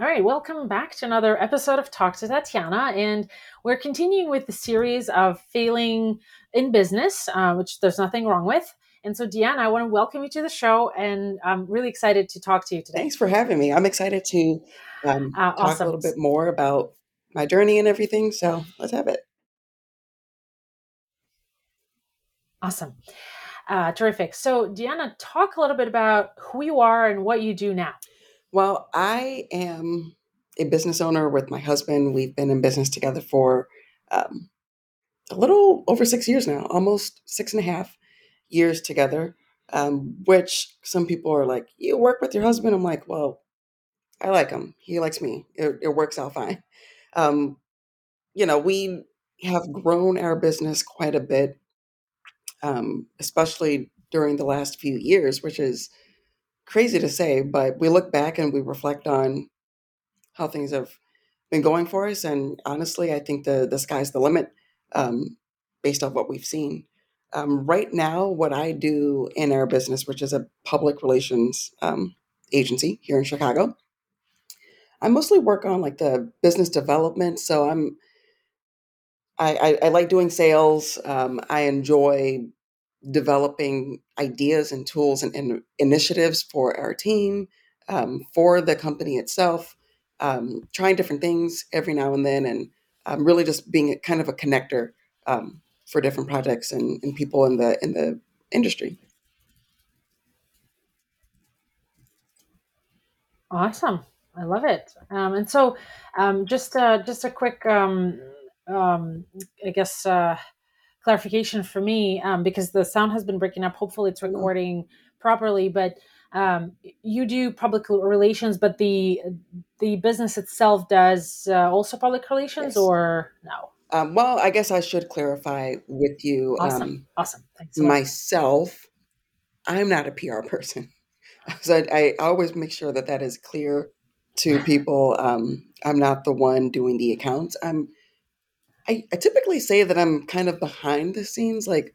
All right, welcome back to another episode of Talk to Tatiana. And we're continuing with the series of failing in business, uh, which there's nothing wrong with. And so, Deanna, I want to welcome you to the show, and I'm really excited to talk to you today. Thanks for having me. I'm excited to um, Uh, talk a little bit more about my journey and everything. So let's have it. Awesome. Uh, terrific. So, Deanna, talk a little bit about who you are and what you do now. Well, I am a business owner with my husband. We've been in business together for um, a little over six years now, almost six and a half years together. Um, which some people are like, "You work with your husband?" I'm like, "Well, I like him. He likes me. It, it works out fine." Um, you know, we have grown our business quite a bit, um, especially during the last few years, which is crazy to say, but we look back and we reflect on how things have been going for us. And honestly, I think the, the sky's the limit um, based off what we've seen. Um, right now, what I do in our business, which is a public relations um, agency here in Chicago, I mostly work on like the business development. So I'm I, I, I like doing sales. Um, I enjoy developing ideas and tools and, and initiatives for our team, um, for the company itself, um, trying different things every now and then, and um, really just being a, kind of a connector um, for different projects and, and people in the in the industry. Awesome. I love it. Um, and so, um, just uh, just a quick, I guess, uh, clarification for me um, because the sound has been breaking up. Hopefully, it's recording properly. But um, you do public relations, but the the business itself does uh, also public relations, Yes. or no? Um, well, I guess I should clarify with you. Awesome. Um, Awesome. Thanks myself, I'm not a PR person. So I, I always make sure that that is clear to people. Um, I'm not the one doing the accounts. I'm. I, I typically say that I'm kind of behind the scenes, like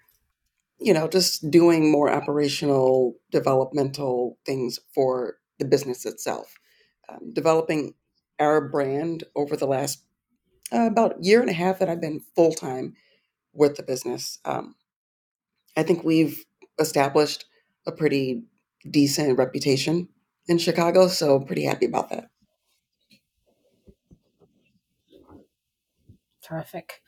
you know, just doing more operational, developmental things for the business itself. Um, developing our brand over the last uh, about year and a half that I've been full time with the business. Um, I think we've established a pretty decent reputation in Chicago, so pretty happy about that. Terrific.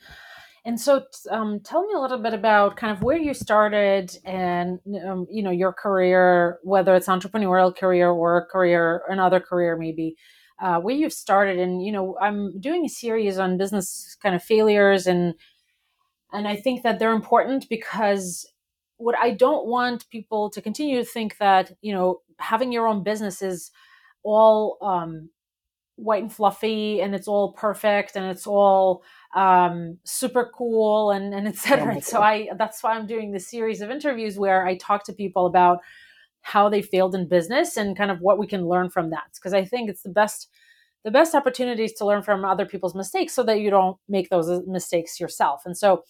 And so, um, tell me a little bit about kind of where you started and um, you know your career, whether it's entrepreneurial career or career, another career maybe, uh, where you've started. And you know, I'm doing a series on business kind of failures, and and I think that they're important because what I don't want people to continue to think that you know having your own business is all um, white and fluffy and it's all perfect and it's all um, super cool and, and et cetera. And so I that's why I'm doing this series of interviews where I talk to people about how they failed in business and kind of what we can learn from that. Because I think it's the best the best opportunities to learn from other people's mistakes so that you don't make those uh, mistakes yourself. And so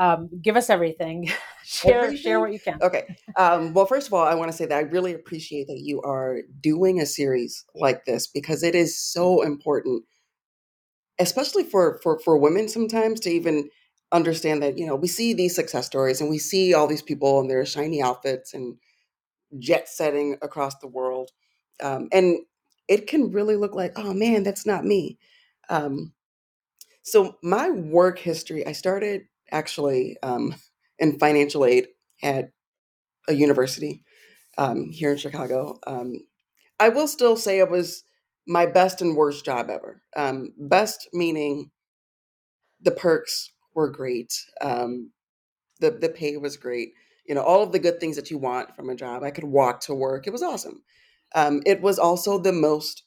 um, give us everything. share share what you can. Okay. Um, well, first of all, I want to say that I really appreciate that you are doing a series like this because it is so important, especially for for for women sometimes to even understand that you know we see these success stories and we see all these people in their shiny outfits and jet setting across the world, um, and it can really look like, oh man, that's not me. Um, so my work history, I started actually um, in financial aid at a university um, here in Chicago. Um, I will still say it was my best and worst job ever. Um, best meaning the perks were great, um, the the pay was great. You know, all of the good things that you want from a job. I could walk to work. It was awesome. Um, it was also the most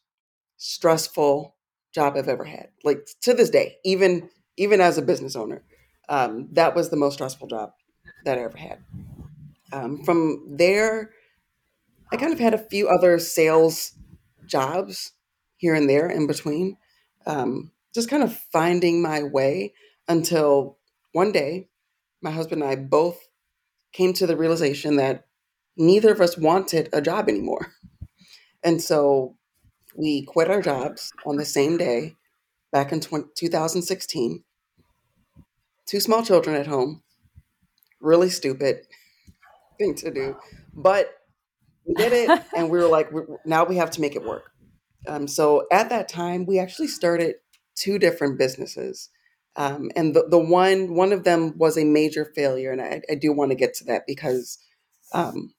stressful job I've ever had. Like to this day, even even as a business owner, um, that was the most stressful job that I ever had. Um, from there, I kind of had a few other sales jobs here and there in between, um, just kind of finding my way until one day, my husband and I both came to the realization that neither of us wanted a job anymore. And so we quit our jobs on the same day back in 20, 2016. Two small children at home. Really stupid thing to do. But we did it and we were like, now we have to make it work. Um, so at that time, we actually started two different businesses. Um, and the, the one one of them was a major failure, and I, I do want to get to that because um,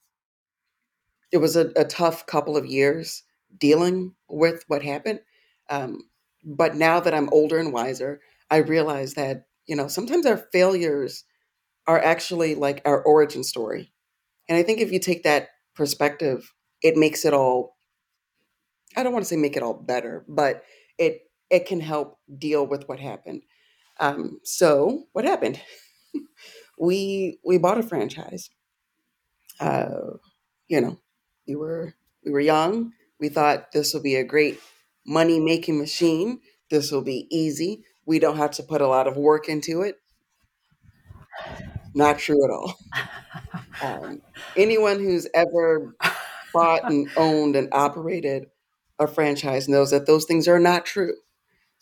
it was a, a, tough couple of years dealing with what happened. Um, but now that I'm older and wiser, I realize that you know sometimes our failures are actually like our origin story, and I think if you take that perspective, it makes it all. I don't want to say make it all better, but it it can help deal with what happened. Um, so what happened? we we bought a franchise. Uh, you know, we were we were young. We thought this will be a great money making machine. This will be easy. We don't have to put a lot of work into it. Not true at all. Um, anyone who's ever bought and owned and operated a franchise knows that those things are not true.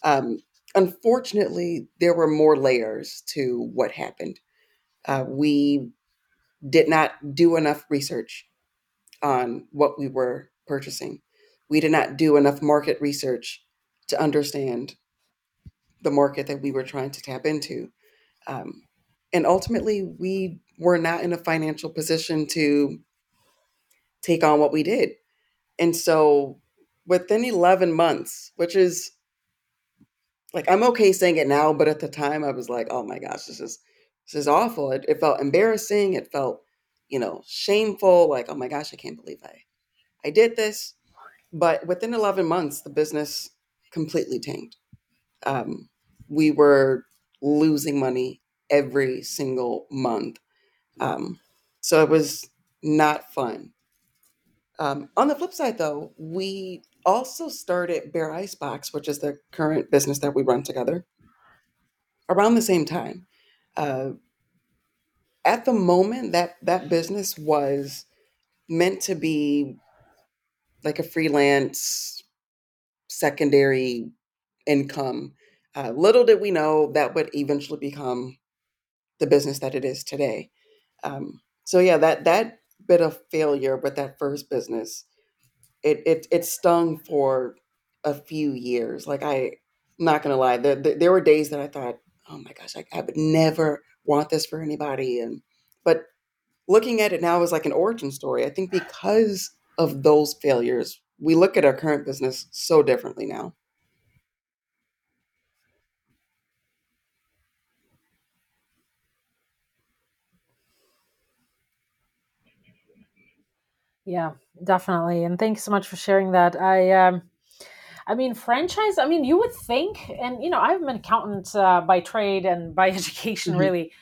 Um, unfortunately, there were more layers to what happened. Uh, we did not do enough research on what we were purchasing. We did not do enough market research to understand the market that we were trying to tap into. Um, and ultimately, we were not in a financial position to take on what we did. And so, within 11 months, which is like I'm okay saying it now, but at the time I was like, oh my gosh, this is this is awful. It, it felt embarrassing. It felt, you know, shameful. Like, oh my gosh, I can't believe I I did this. But within 11 months, the business completely tanked. Um, we were losing money every single month. Um, so it was not fun. Um, on the flip side, though, we also started Bear Icebox, which is the current business that we run together, around the same time. Uh, at the moment, that that business was meant to be like a freelance secondary income. Uh, little did we know that would eventually become the business that it is today. Um, so yeah, that that bit of failure with that first business it it it stung for a few years. Like I, I'm not gonna lie, there, there were days that I thought, oh my gosh, I, I would never want this for anybody. And but looking at it now as like an origin story, I think because of those failures, we look at our current business so differently now. Yeah, definitely. And thanks so much for sharing that. I um I mean, franchise, I mean, you would think, and you know, I'm an accountant uh, by trade and by education, hmm really.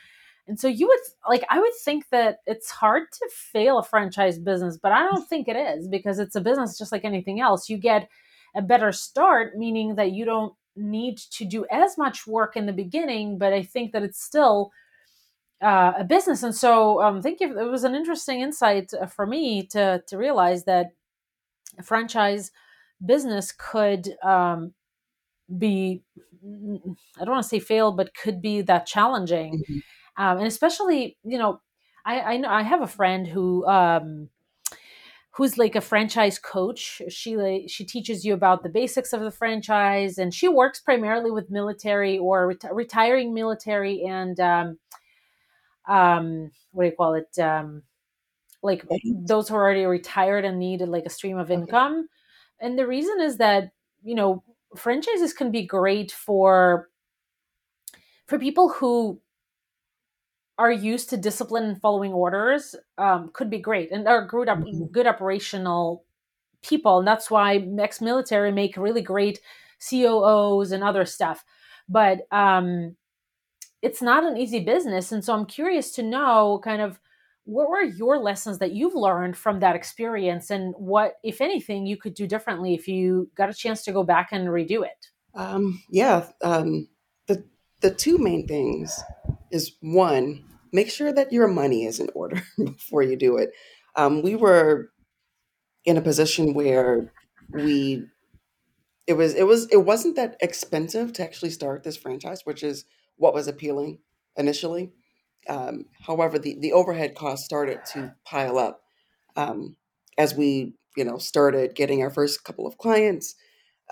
And so you would like, I would think that it's hard to fail a franchise business, but I don't think it is because it's a business just like anything else. You get a better start, meaning that you don't need to do as much work in the beginning, but I think that it's still uh, a business. And so, um, thank you. It was an interesting insight uh, for me to to realize that a franchise business could um, be I don't want to say fail, but could be that challenging, hmm um, and especially you know I, I know I have a friend who um, who's like a franchise coach. She she teaches you about the basics of the franchise, and she works primarily with military or reti- retiring military and um, um, what do you call it? Um, like those who are already retired and needed like a stream of Okay. income. And the reason is that you know franchises can be great for for people who are used to discipline and following orders um, could be great and are good up hmm good operational people and that's why ex-military make really great COOs and other stuff but um, it's not an easy business and so i'm curious to know kind of what were your lessons that you've learned from that experience and what if anything you could do differently if you got a chance to go back and redo it Um, yeah. Um, the the two main things is one, make sure that your money is in order before you do it. Um, we were in a position where we it was it was it wasn't that expensive to actually start this franchise, which is what was appealing initially. Um, however, the the overhead costs started to pile up um, as we you know started getting our first couple of clients.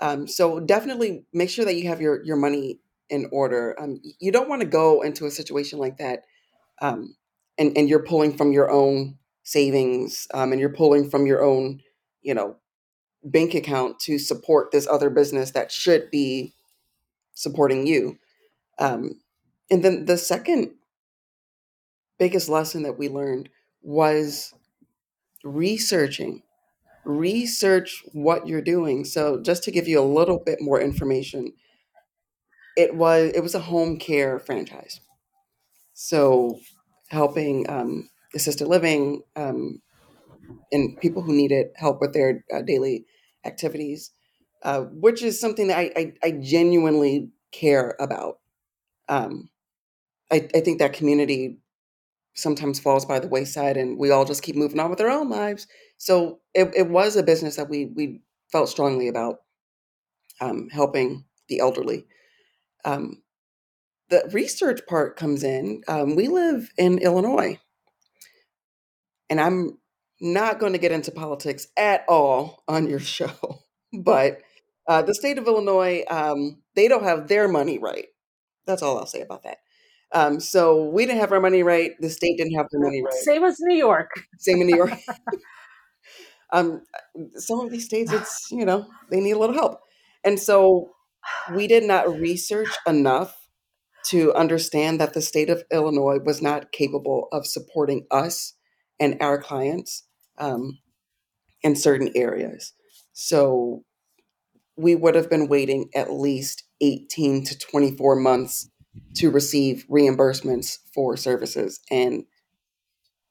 Um, so definitely make sure that you have your your money in order. Um, you don't want to go into a situation like that um, and and you're pulling from your own savings um, and you're pulling from your own you know bank account to support this other business that should be supporting you um, and then the second biggest lesson that we learned was researching. Research what you're doing. So just to give you a little bit more information it was it was a home care franchise. So helping um, assisted living um, and people who needed help with their uh, daily activities, uh, which is something that I, I, I genuinely care about. Um, I, I think that community sometimes falls by the wayside and we all just keep moving on with our own lives. So it, it was a business that we, we felt strongly about um, helping the elderly. Um, the research part comes in. Um, we live in Illinois, and I'm not going to get into politics at all on your show, but uh, the state of Illinois, um, they don't have their money right. That's all I'll say about that. Um, so we didn't have our money right. The state didn't have their money right. Same as New York. Same in New York. um, some of these states, it's you know they need a little help, and so we did not research enough to understand that the state of Illinois was not capable of supporting us and our clients um, in certain areas. So we would have been waiting at least 18 to 24 months to receive reimbursements for services and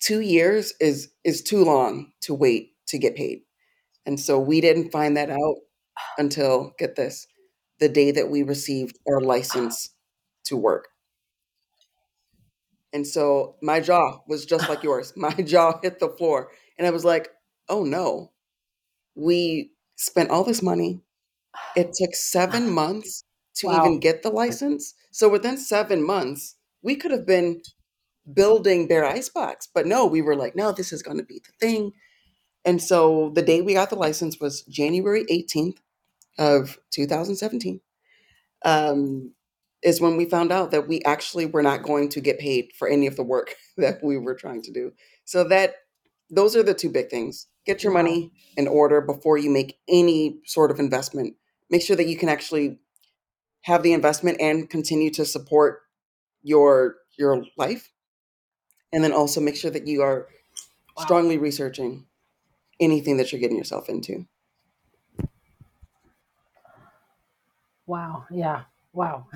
2 years is is too long to wait to get paid. And so we didn't find that out until get this the day that we received our license to work. And so my jaw was just like yours. My jaw hit the floor. And I was like, oh no, we spent all this money. It took seven months to Wow. even get the license. So within seven months, we could have been building Bear Icebox. But no, we were like, no, this is going to be the thing. And so the day we got the license was January 18th of 2017. Um, is when we found out that we actually were not going to get paid for any of the work that we were trying to do. So that those are the two big things. Get your Wow. money in order before you make any sort of investment. Make sure that you can actually have the investment and continue to support your your life. And then also make sure that you are Wow. strongly researching anything that you're getting yourself into. Wow. Yeah. Wow.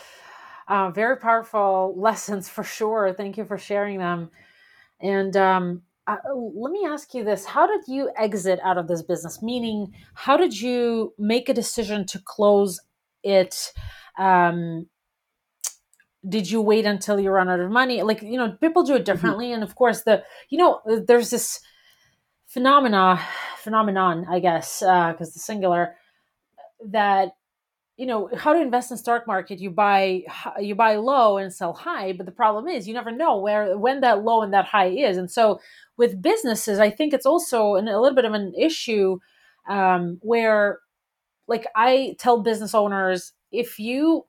uh, very powerful lessons for sure. Thank you for sharing them. And um, uh, let me ask you this How did you exit out of this business? Meaning, how did you make a decision to close it? Um, did you wait until you run out of money? Like, you know, people do it Mhm. differently. And of course, the, you know, there's this phenomena, phenomenon, I guess, because the singular, that you know how to invest in stock market you buy you buy low and sell high but the problem is you never know where when that low and that high is and so with businesses i think it's also an, a little bit of an issue um, where like i tell business owners if you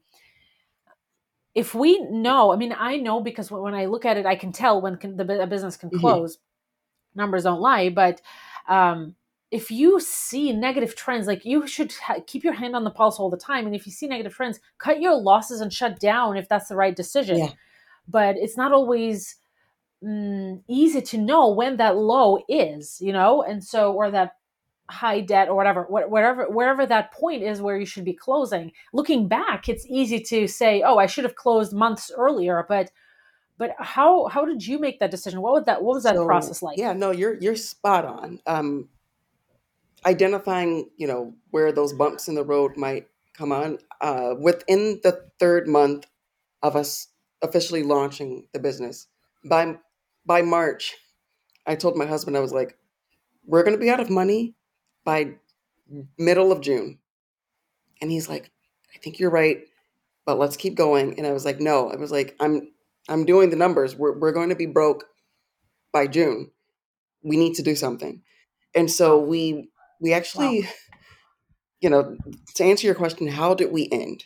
if we know i mean i know because when I look at it i can tell when can, the, a business can Mhm. close numbers don't lie but um, if you see negative trends like you should ha- keep your hand on the pulse all the time and if you see negative trends cut your losses and shut down if that's the right decision Yeah. but it's not always mm, easy to know when that low is you know and so or that high debt or whatever wh- wherever wherever that point is where you should be closing looking back it's easy to say oh i should have closed months earlier but but how how did you make that decision what was that what was that So process like yeah, no, you're you're spot on. Um, identifying, you know, where those bumps in the road might come on. Uh, within the third month of us officially launching the business, by by March, I told my husband I was like, "We're going to be out of money by middle of June." And he's like, I think you're right, but let's keep going. And I was like, no, I was like, I'm, I'm doing the numbers. We're, we're going to be broke by June. We need to do something. And so we, we actually, wow. you know, to answer your question, how did we end?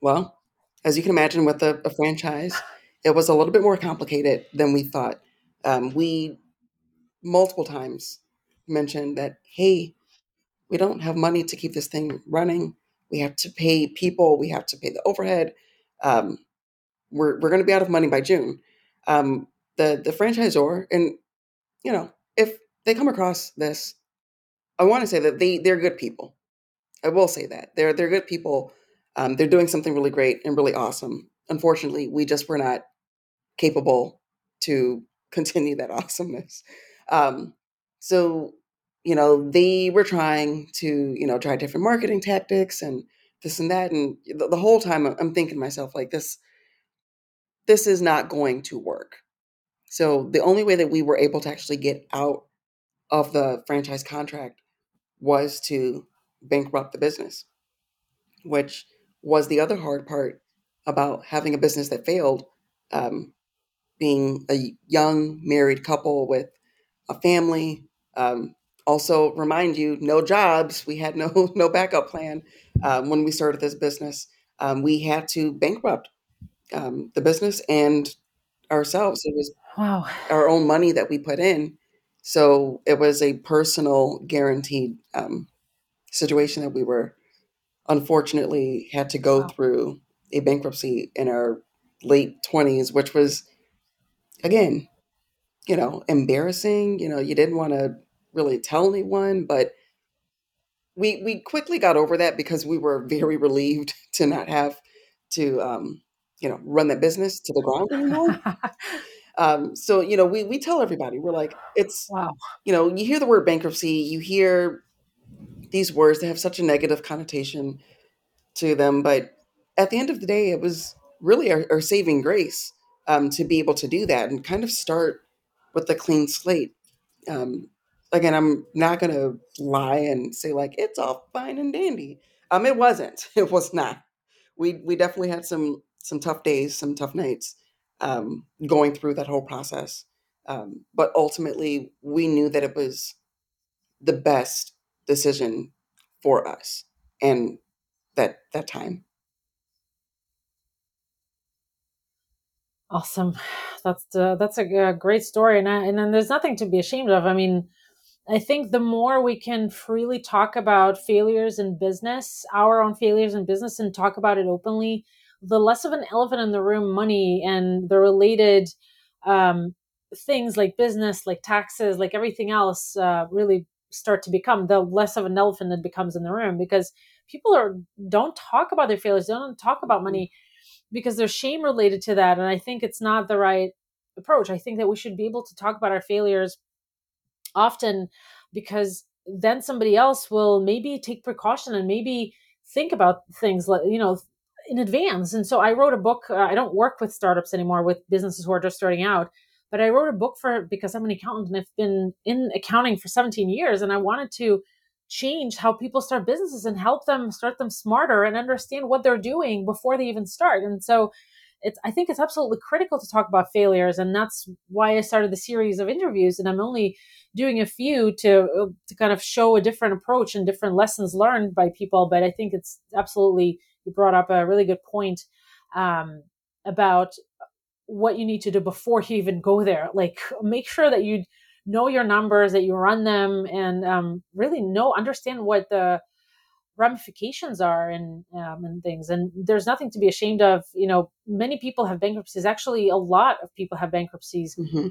Well, as you can imagine, with a, a franchise, it was a little bit more complicated than we thought. Um, we multiple times mentioned that, hey, we don't have money to keep this thing running. We have to pay people. We have to pay the overhead. Um, we're we're going to be out of money by June. Um, the the franchisor, and you know, if they come across this, I want to say that they they're good people. I will say that they're they're good people. Um, they're doing something really great and really awesome. Unfortunately, we just were not capable to continue that awesomeness. Um, so you know, they were trying to, you know, try different marketing tactics and this and that. And the, the whole time I'm thinking to myself, like, this, this is not going to work. So the only way that we were able to actually get out of the franchise contract was to bankrupt the business, which was the other hard part about having a business that failed. Um, being a young married couple with a family, um, also remind you no jobs we had no no backup plan um, when we started this business. Um, we had to bankrupt um, the business and ourselves. It was wow. our own money that we put in. So it was a personal guaranteed um, situation that we were unfortunately had to go wow. through a bankruptcy in our late 20s which was again you know embarrassing you know you didn't want to really tell anyone, but we we quickly got over that because we were very relieved to not have to um, you know run that business to the ground anymore. um, so you know we we tell everybody we're like it's wow. you know you hear the word bankruptcy, you hear these words that have such a negative connotation to them, but at the end of the day, it was really our, our saving grace um, to be able to do that and kind of start with a clean slate. Um, again, I'm not going to lie and say like it's all fine and dandy. Um, it wasn't. It was not. We we definitely had some some tough days, some tough nights, um, going through that whole process. Um, but ultimately, we knew that it was the best decision for us and that that time. Awesome, that's uh, that's a, a great story, and I, and then there's nothing to be ashamed of. I mean, I think the more we can freely talk about failures in business, our own failures in business, and talk about it openly, the less of an elephant in the room money and the related um, things like business, like taxes, like everything else uh, really start to become, the less of an elephant it becomes in the room because people are don't talk about their failures, they don't talk about money because there's shame related to that. And I think it's not the right approach. I think that we should be able to talk about our failures often because then somebody else will maybe take precaution and maybe think about things like you know in advance and so i wrote a book uh, i don't work with startups anymore with businesses who are just starting out but i wrote a book for because i'm an accountant and i've been in accounting for 17 years and i wanted to change how people start businesses and help them start them smarter and understand what they're doing before they even start. And so it's i think it's absolutely critical to talk about failures and that's why i started the series of interviews. And i'm only doing a few to to kind of show a different approach and different lessons learned by people but i think it's absolutely you brought up a really good point um, about what you need to do before you even go there. Like make sure that you know your numbers that you run them and um, really know understand what the ramifications are and um, and things. And there's nothing to be ashamed of you know many people have bankruptcies. Actually a lot of people have bankruptcies. Mm-hmm.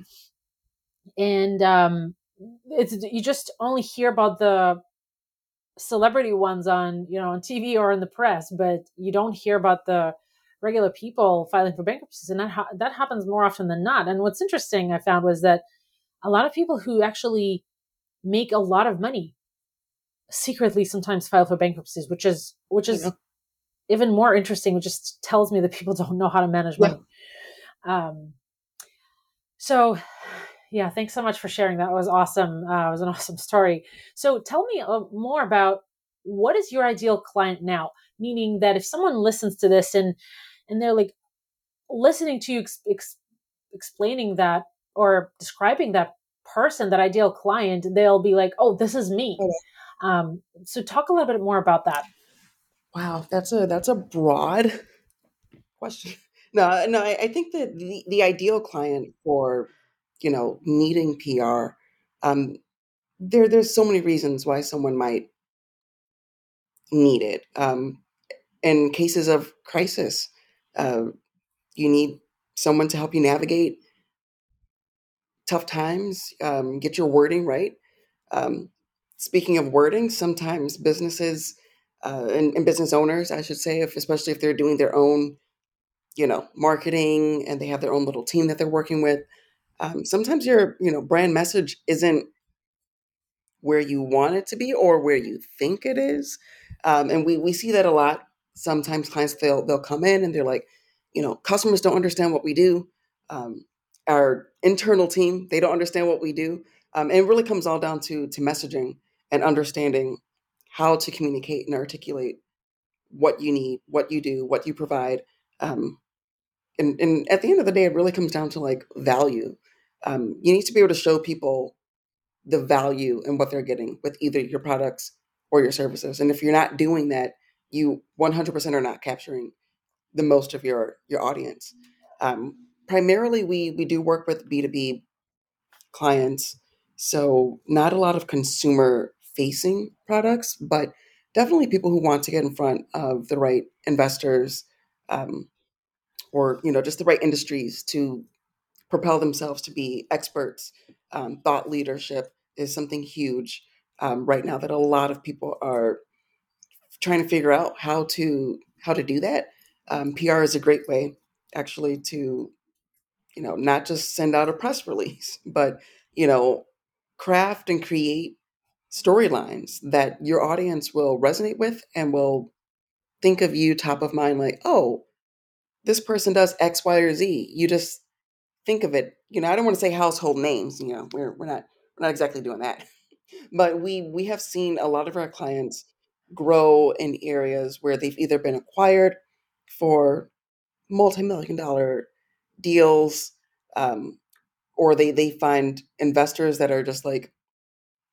and um it's you just only hear about the celebrity ones on you know on tv or in the press but you don't hear about the regular people filing for bankruptcies. And that ha- that happens more often than not. And what's interesting i found was that a lot of people who actually make a lot of money secretly sometimes file for bankruptcies, which is which is even more interesting. Which just tells me that people don't know how to manage money. Yeah. Um, so, yeah, thanks so much for sharing. That was awesome. Uh, it was an awesome story. So, tell me uh, more about what is your ideal client now? Meaning that if someone listens to this and and they're like listening to you ex- ex- explaining that or describing that person, that ideal client, they'll be like, "Oh, this is me." Um, so, talk a little bit more about that. Wow, that's a that's a broad question. No, no, I, I think that the, the ideal client for you know needing PR, um, there there's so many reasons why someone might need it. Um, in cases of crisis, uh, you need someone to help you navigate tough times, um, get your wording right. Um, speaking of wording, sometimes businesses uh, and, and business owners, I should say, if, especially if they're doing their own, you know, marketing and they have their own little team that they're working with, um, sometimes your, you know, brand message isn't where you want it to be or where you think it is. Um, and we we see that a lot. Sometimes clients they'll they'll come in and they're like, you know, customers don't understand what we do. Um, our internal team they don't understand what we do, um, and it really comes all down to to messaging and understanding how to communicate and articulate what you need, what you do, what you provide. Um, and, and at the end of the day, it really comes down to like value. Um, you need to be able to show people the value and what they're getting with either your products or your services. And if you're not doing that, you 100% are not capturing the most of your your audience. Um, primarily, we we do work with B two B clients, so not a lot of consumer facing products, but definitely people who want to get in front of the right investors, um, or you know just the right industries to propel themselves to be experts. Um, thought leadership is something huge um, right now that a lot of people are trying to figure out how to how to do that. Um, PR is a great way, actually, to you know not just send out a press release, but you know craft and create storylines that your audience will resonate with and will think of you top of mind. Like, oh, this person does X, Y, or Z. You just think of it. You know, I don't want to say household names. You know, we're we're not we're not exactly doing that, but we we have seen a lot of our clients grow in areas where they've either been acquired for multi-million dollar deals um, or they they find investors that are just like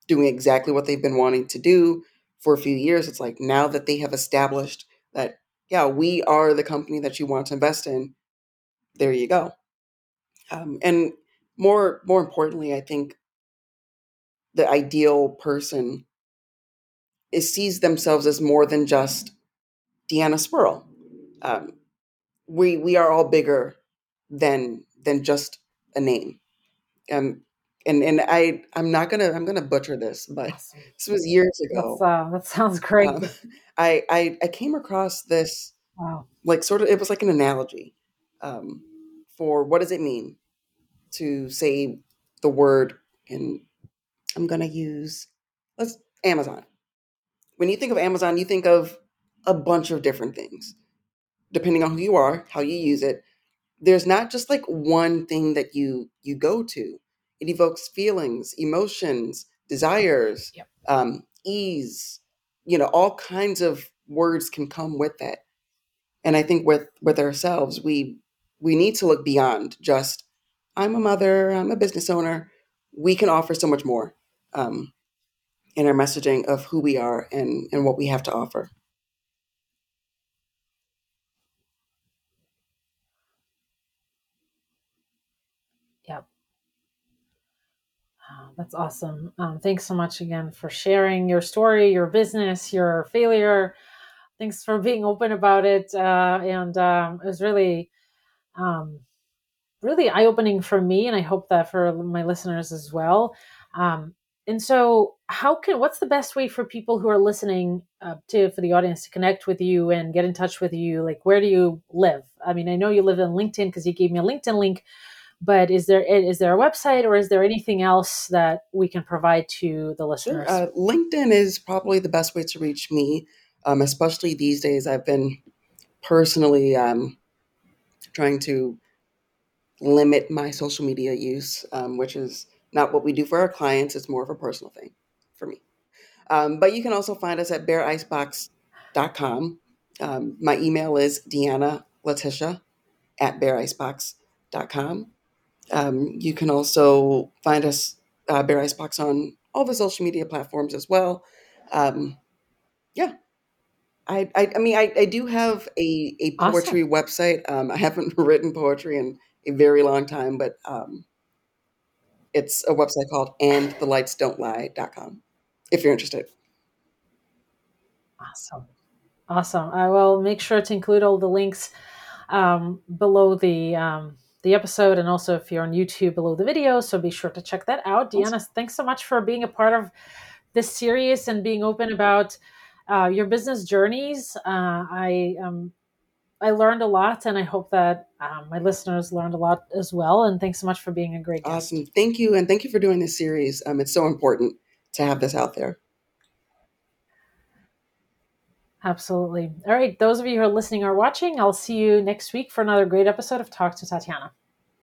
doing exactly what they've been wanting to do for a few years it's like now that they have established that yeah we are the company that you want to invest in there you go um, and more more importantly i think the ideal person is sees themselves as more than just Deanna Swirl. Um, we we are all bigger than than just a name. Um, and and I I'm not gonna I'm gonna butcher this, but this was years ago. uh, that sounds great. Um, I, I I came across this Wow. like sort of it was like an analogy um, for what does it mean to say the word and I'm gonna use let's Amazon. When you think of Amazon, you think of a bunch of different things depending on who you are, how you use it. There's not just like one thing that you you go to. It evokes feelings, emotions, desires, Yep. um, ease. You know, all kinds of words can come with that. And I think with with ourselves, we we need to look beyond just I'm a mother, I'm a business owner. We can offer so much more um, in our messaging of who we are and and what we have to offer. Yep. Wow, that's awesome. Um, thanks so much again for sharing your story, your business, your failure. Thanks for being open about it. Uh, and um, it was really, um, really eye opening for me, and I hope that for my listeners as well. Um, and so, how can what's the best way for people who are listening uh, to for the audience to connect with you and get in touch with you? Like, where do you live? I mean, I know you live in LinkedIn because you gave me a LinkedIn link, but is there is there a website or is there anything else that we can provide to the Sure. listeners? Uh, LinkedIn is probably the best way to reach me, um, especially these days. I've been personally um, trying to limit my social media use, um, which is not what we do for our clients. It's more of a personal thing for me. Um, but you can also find us at bearicebox.com. Um, my email is Deanna Letitia at bearicebox.com. Um, you can also find us, uh, Bear Icebox, on all the social media platforms as well. Um, yeah. I, I, I mean, I, I do have a, a Awesome. poetry website. Um, I haven't written poetry in a very long time, but um, it's a website called andthelightsdon'tlie.com if you're interested. Awesome. Awesome. I will make sure to include all the links um, below the um, the episode and also if you're on YouTube below the video. So be sure to check that out. Deanna, thanks so much for being a part of this series and being open about uh, your business journeys. Uh, I um, I learned a lot, and I hope that um, my listeners learned a lot as well. And thanks so much for being a great guest. Awesome. Thank you. And thank you for doing this series. Um, it's so important to have this out there. Absolutely. All right. Those of you who are listening or watching, I'll see you next week for another great episode of Talk to Tatiana.